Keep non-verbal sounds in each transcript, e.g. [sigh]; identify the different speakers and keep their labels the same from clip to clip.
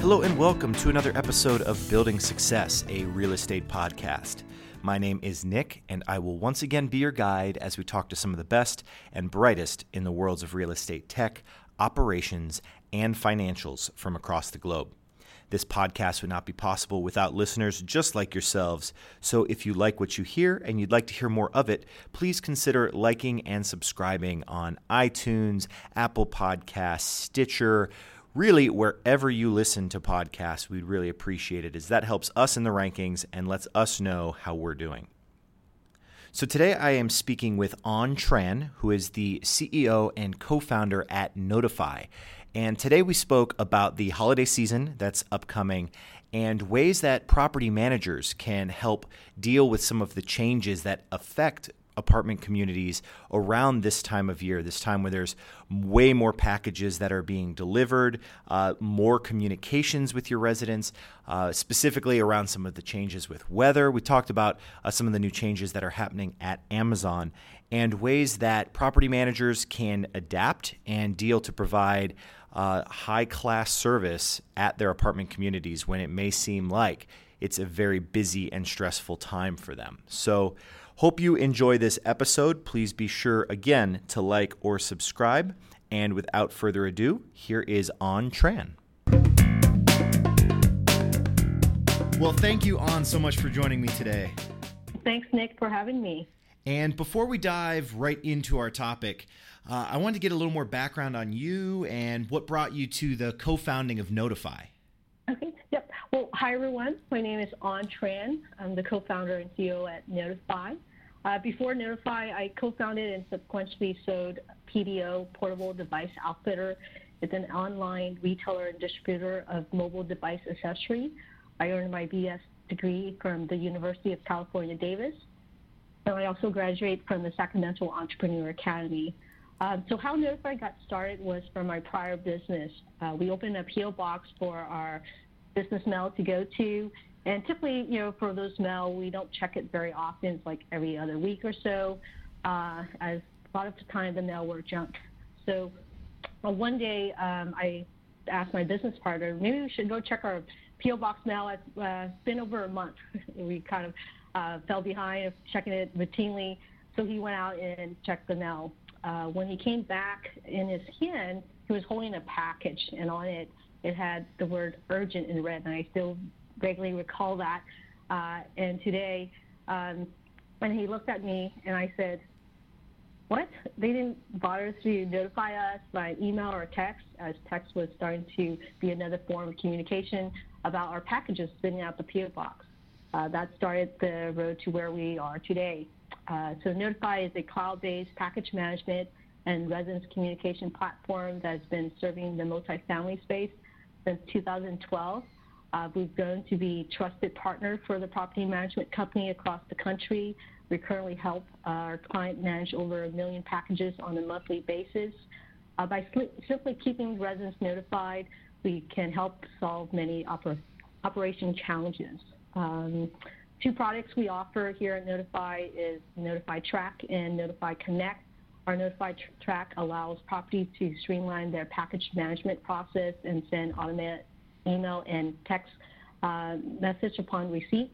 Speaker 1: Hello, and welcome to another episode of Building Success, a real estate podcast. My name is Nick, and I will once again be your guide as we talk to some of the best and brightest in the worlds of real estate tech, operations, and financials from across the globe. This podcast would not be possible without listeners just like yourselves. So if you like what you hear and you'd like to hear more of it, please consider liking and subscribing on iTunes, Apple Podcasts, Stitcher, really wherever you listen to podcasts. We'd really appreciate it as that helps us in the rankings and lets us know how we're doing. So today I am speaking with An Tran, who is the CEO and co-founder at Notifii. And today we spoke about the holiday season that's upcoming and ways that property managers can help deal with some of the changes that affect apartment communities around this time of year, this time where there's way more packages that are being delivered, uh, more communications with your residents, uh, specifically around some of the changes with weather. We talked about uh, some of the new changes that are happening at Amazon and ways that property managers can adapt and deal to provide uh, high class service at their apartment communities when it may seem like it's a very busy and stressful time for them. So, hope you enjoy this episode. Please be sure again to like or subscribe. And without further ado, here is An Tran. Well, thank you, An, so much for joining me today.
Speaker 2: Thanks, Nick, for having me.
Speaker 1: And before we dive right into our topic, uh, I wanted to get a little more background on you and what brought you to the co founding of Notifii.
Speaker 2: Okay, yep. Well, hi, everyone. My name is An Tran. I'm the co founder and CEO at Notifii. Uh, before Notifii, I co founded and subsequently sold PDO, Portable Device Outfitter. It's an online retailer and distributor of mobile device accessory. I earned my BS degree from the University of California, Davis. And I also graduated from the Sacramento Entrepreneur Academy. Um, so how Notifii got started was from my prior business. Uh, we opened a PO box for our business mail to go to, and typically, you know, for those mail, we don't check it very often. It's like every other week or so, uh, as a lot of the time the mail were junk. So uh, one day, um, I asked my business partner, maybe we should go check our PO box mail. It's uh, been over a month. [laughs] we kind of uh, fell behind of checking it routinely. So he went out and checked the mail uh, when he came back in his hand, he was holding a package, and on it, it had the word urgent in red, and I still vaguely recall that. Uh, and today, um, when he looked at me and I said, what? They didn't bother to notify us by email or text, as text was starting to be another form of communication about our packages spinning out the PO box. Uh, that started the road to where we are today. Uh, so Notifii is a cloud-based package management and residence communication platform that has been serving the multifamily space since 2012. Uh, we've grown to be trusted partner for the property management company across the country. We currently help our client manage over a million packages on a monthly basis. Uh, by simply keeping residents notified, we can help solve many oper operation challenges. Um, Two products we offer here at Notifii is Notifii Track and Notifii Connect. Our Notifii Track allows properties to streamline their package management process and send automated email and text uh, message upon receipt.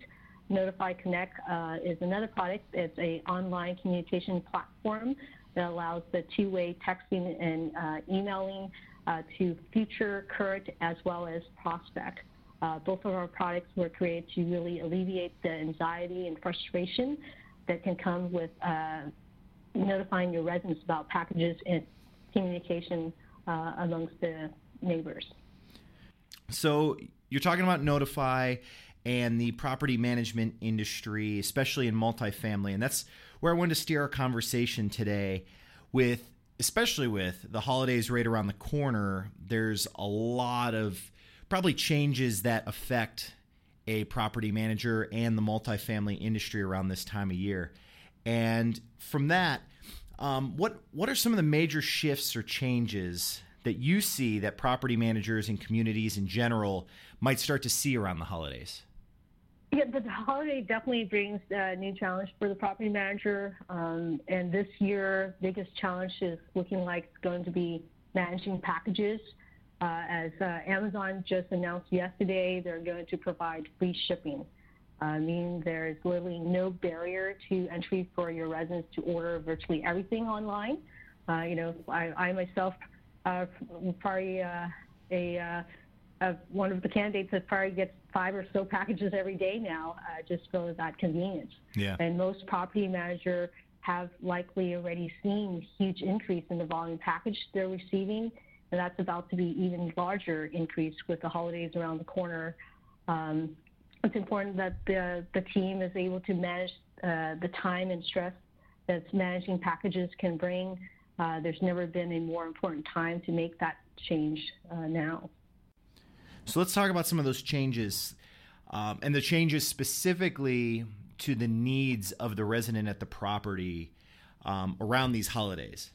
Speaker 2: Notifii Connect uh, is another product. It's an online communication platform that allows the two-way texting and uh, emailing uh, to future, current, as well as prospect. Uh, both of our products were created to really alleviate the anxiety and frustration that can come with uh, notifying your residents about packages and communication amongst the neighbors.
Speaker 1: So you're talking about Notifii and the property management industry, especially in multifamily, and that's where I wanted to steer our conversation today with especially with the holidays right around the corner, there's a lot of probably changes that affect a property manager and the multifamily industry around this time of year. And from that, um, what what are some of the major shifts or changes that you see that property managers and communities in general might start to see around the holidays?
Speaker 2: Yeah, the holiday definitely brings a new challenge for the property manager. Um, and this year, biggest challenge is looking like it's going to be managing packages. Uh, as uh, Amazon just announced yesterday, they're going to provide free shipping, uh, meaning there's literally no barrier to entry for your residents to order virtually everything online. Uh, you know, I, I myself uh, probably uh, a one of the candidates that probably gets five or so packages every day now, just for that convenience.
Speaker 1: Yeah.
Speaker 2: And most property manager have likely already seen huge increase in the volume package they're receiving and that's about to be even larger increase with the holidays around the corner. Um, it's important that the, the team is able to manage uh, the time and stress that managing packages can bring. Uh, there's never been a more important time to make that change uh, now.
Speaker 1: So let's talk about some of those changes um, and the changes specifically to the needs of the resident at the property um, around these holidays.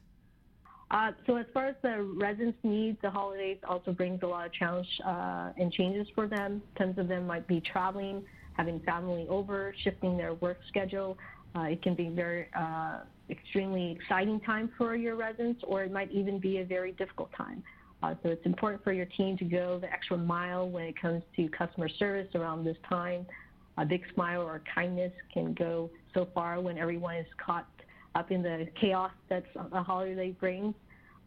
Speaker 2: Uh, so as far as the residents' needs, the holidays also brings a lot of challenge uh, and changes for them. Tons of them might be traveling, having family over, shifting their work schedule. Uh, it can be very uh, extremely exciting time for your residents, or it might even be a very difficult time. Uh, so it's important for your team to go the extra mile when it comes to customer service around this time. A big smile or kindness can go so far when everyone is caught up in the chaos that a holiday brings.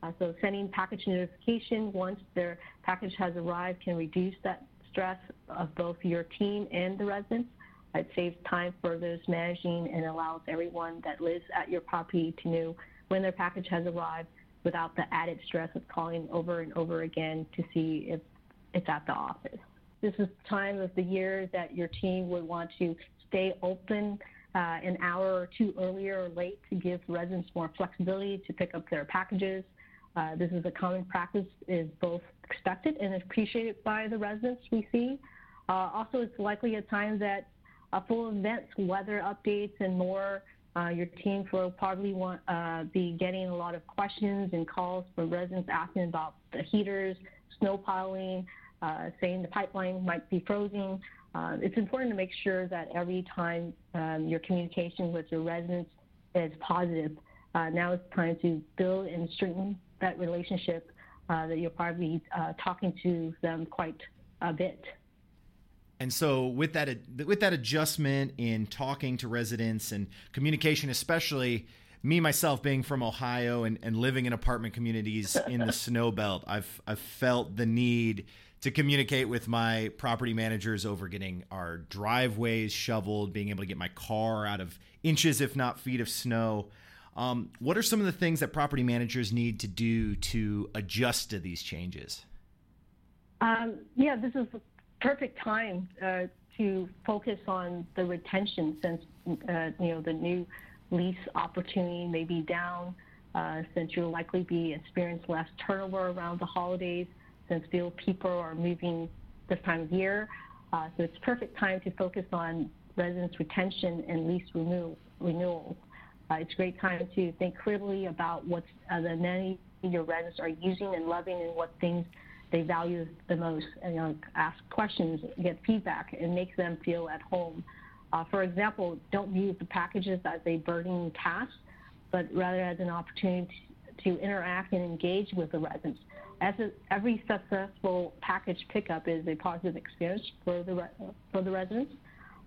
Speaker 2: Uh, so sending package notification once their package has arrived can reduce that stress of both your team and the residents. It saves time for those managing and allows everyone that lives at your property to know when their package has arrived without the added stress of calling over and over again to see if it's at the office. This is time of the year that your team would want to stay open uh, an hour or two earlier or late to give residents more flexibility to pick up their packages. Uh, this is a common practice, is both expected and appreciated by the residents we see. Uh, also, it's likely a time that uh, full events, weather updates, and more. Uh, your team will probably want uh, be getting a lot of questions and calls from residents asking about the heaters, snow piling, saying the pipeline might be frozen. Uh, it's important to make sure that every time um, your communication with your residents is positive. Uh, now it's time to build and strengthen that relationship uh, that you're probably uh, talking to them quite a bit.
Speaker 1: And so, with that with that adjustment in talking to residents and communication, especially me myself being from Ohio and, and living in apartment communities in the [laughs] snow belt, I've I've felt the need to communicate with my property managers over getting our driveways shoveled, being able to get my car out of inches, if not feet of snow. Um, what are some of the things that property managers need to do to adjust to these changes?
Speaker 2: Um, yeah, this is perfect time uh, to focus on the retention since uh, you know the new lease opportunity may be down, uh, since you'll likely be experiencing less turnover around the holidays since few people are moving this time of year. Uh, so it's perfect time to focus on residents retention and lease renewal, renewals. Uh, it's a great time to think critically about what uh, the many your residents are using and loving and what things they value the most. And you know, ask questions, get feedback, and make them feel at home. Uh, for example, don't view the packages as a burdening task, but rather as an opportunity to interact and engage with the residents as a, every successful package pickup is a positive experience for the for the residents.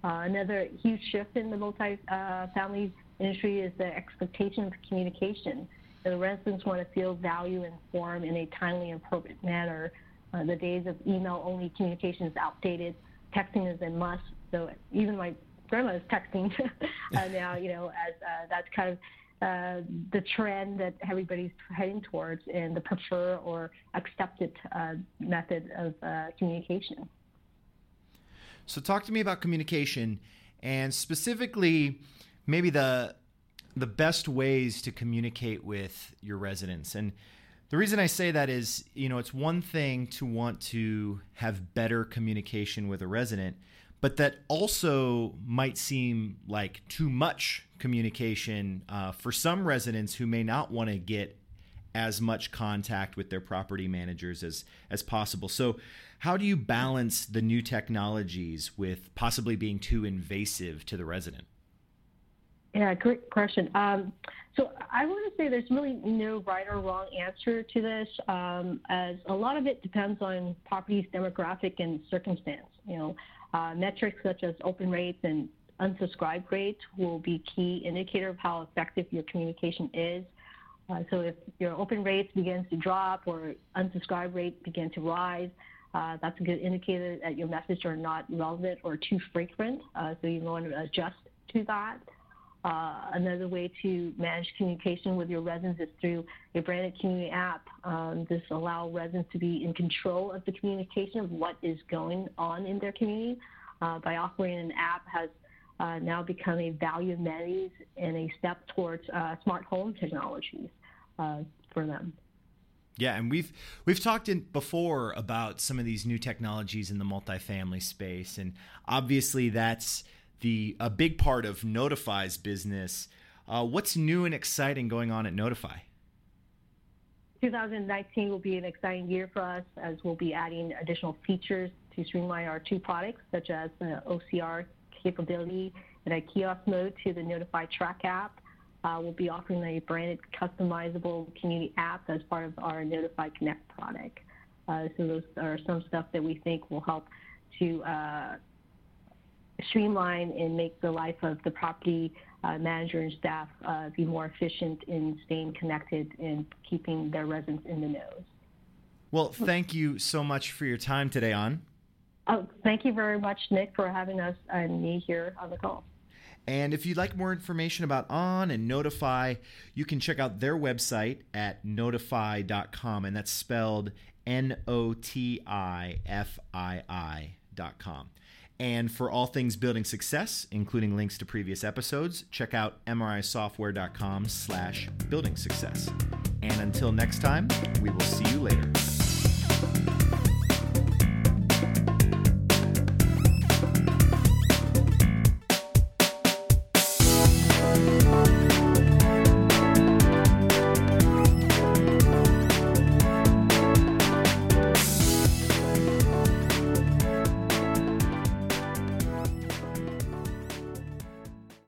Speaker 2: Uh, another huge shift in the multi-family uh, industry is the expectation of communication. The residents want to feel value and informed in a timely and appropriate manner. Uh, the days of email-only communication is outdated. Texting is a must. So even my grandma is texting [laughs] uh, now. You know, as uh, that's kind of uh, the trend that everybody's heading towards and the preferred or accepted uh, method of uh, communication.
Speaker 1: So, talk to me about communication and specifically maybe the the best ways to communicate with your residents. And the reason I say that is, you know, it's one thing to want to have better communication with a resident, but that also might seem like too much communication uh, for some residents who may not want to get as much contact with their property managers as as possible. So, how do you balance the new technologies with possibly being too invasive to the resident?
Speaker 2: Yeah, great question. Um, So I want to say there's really no right or wrong answer to this, um, as a lot of it depends on property's demographic and circumstance. You know, uh, metrics such as open rates and unsubscribe rates will be key indicator of how effective your communication is. Uh, so if your open rates begins to drop or unsubscribe rate begin to rise, uh, that's a good indicator that your message are not relevant or too frequent. Uh, so you want to adjust to that. Uh, another way to manage communication with your residents is through a branded community app. Um, this allows residents to be in control of the communication of what is going on in their community. Uh, by offering an app has uh, now become a value amenities and a step towards uh, smart home technologies uh, for them.
Speaker 1: Yeah, and we've we've talked in before about some of these new technologies in the multifamily space, and obviously that's the a big part of Notifii's business. Uh, what's new and exciting going on at Notifii?
Speaker 2: 2019 will be an exciting year for us as we'll be adding additional features to streamline our two products, such as the OCR capability and a kiosk mode to the Notifii Track app. Uh, we'll be offering a branded customizable community app as part of our Notifii Connect product. Uh, so those are some stuff that we think will help to uh, streamline and make the life of the property uh, manager and staff uh, be more efficient in staying connected and keeping their residents in the know.
Speaker 1: Well, thank you so much for your time today, An.
Speaker 2: Oh, thank you very much, Nick, for having us and me here on the call.
Speaker 1: And if you'd like more information about An and Notifii, you can check out their website at notifii.com, and that's spelled N O T I F I I.com. And for all things building success, including links to previous episodes, check out mrisoftware.com slash building success. And until next time, we will see you later.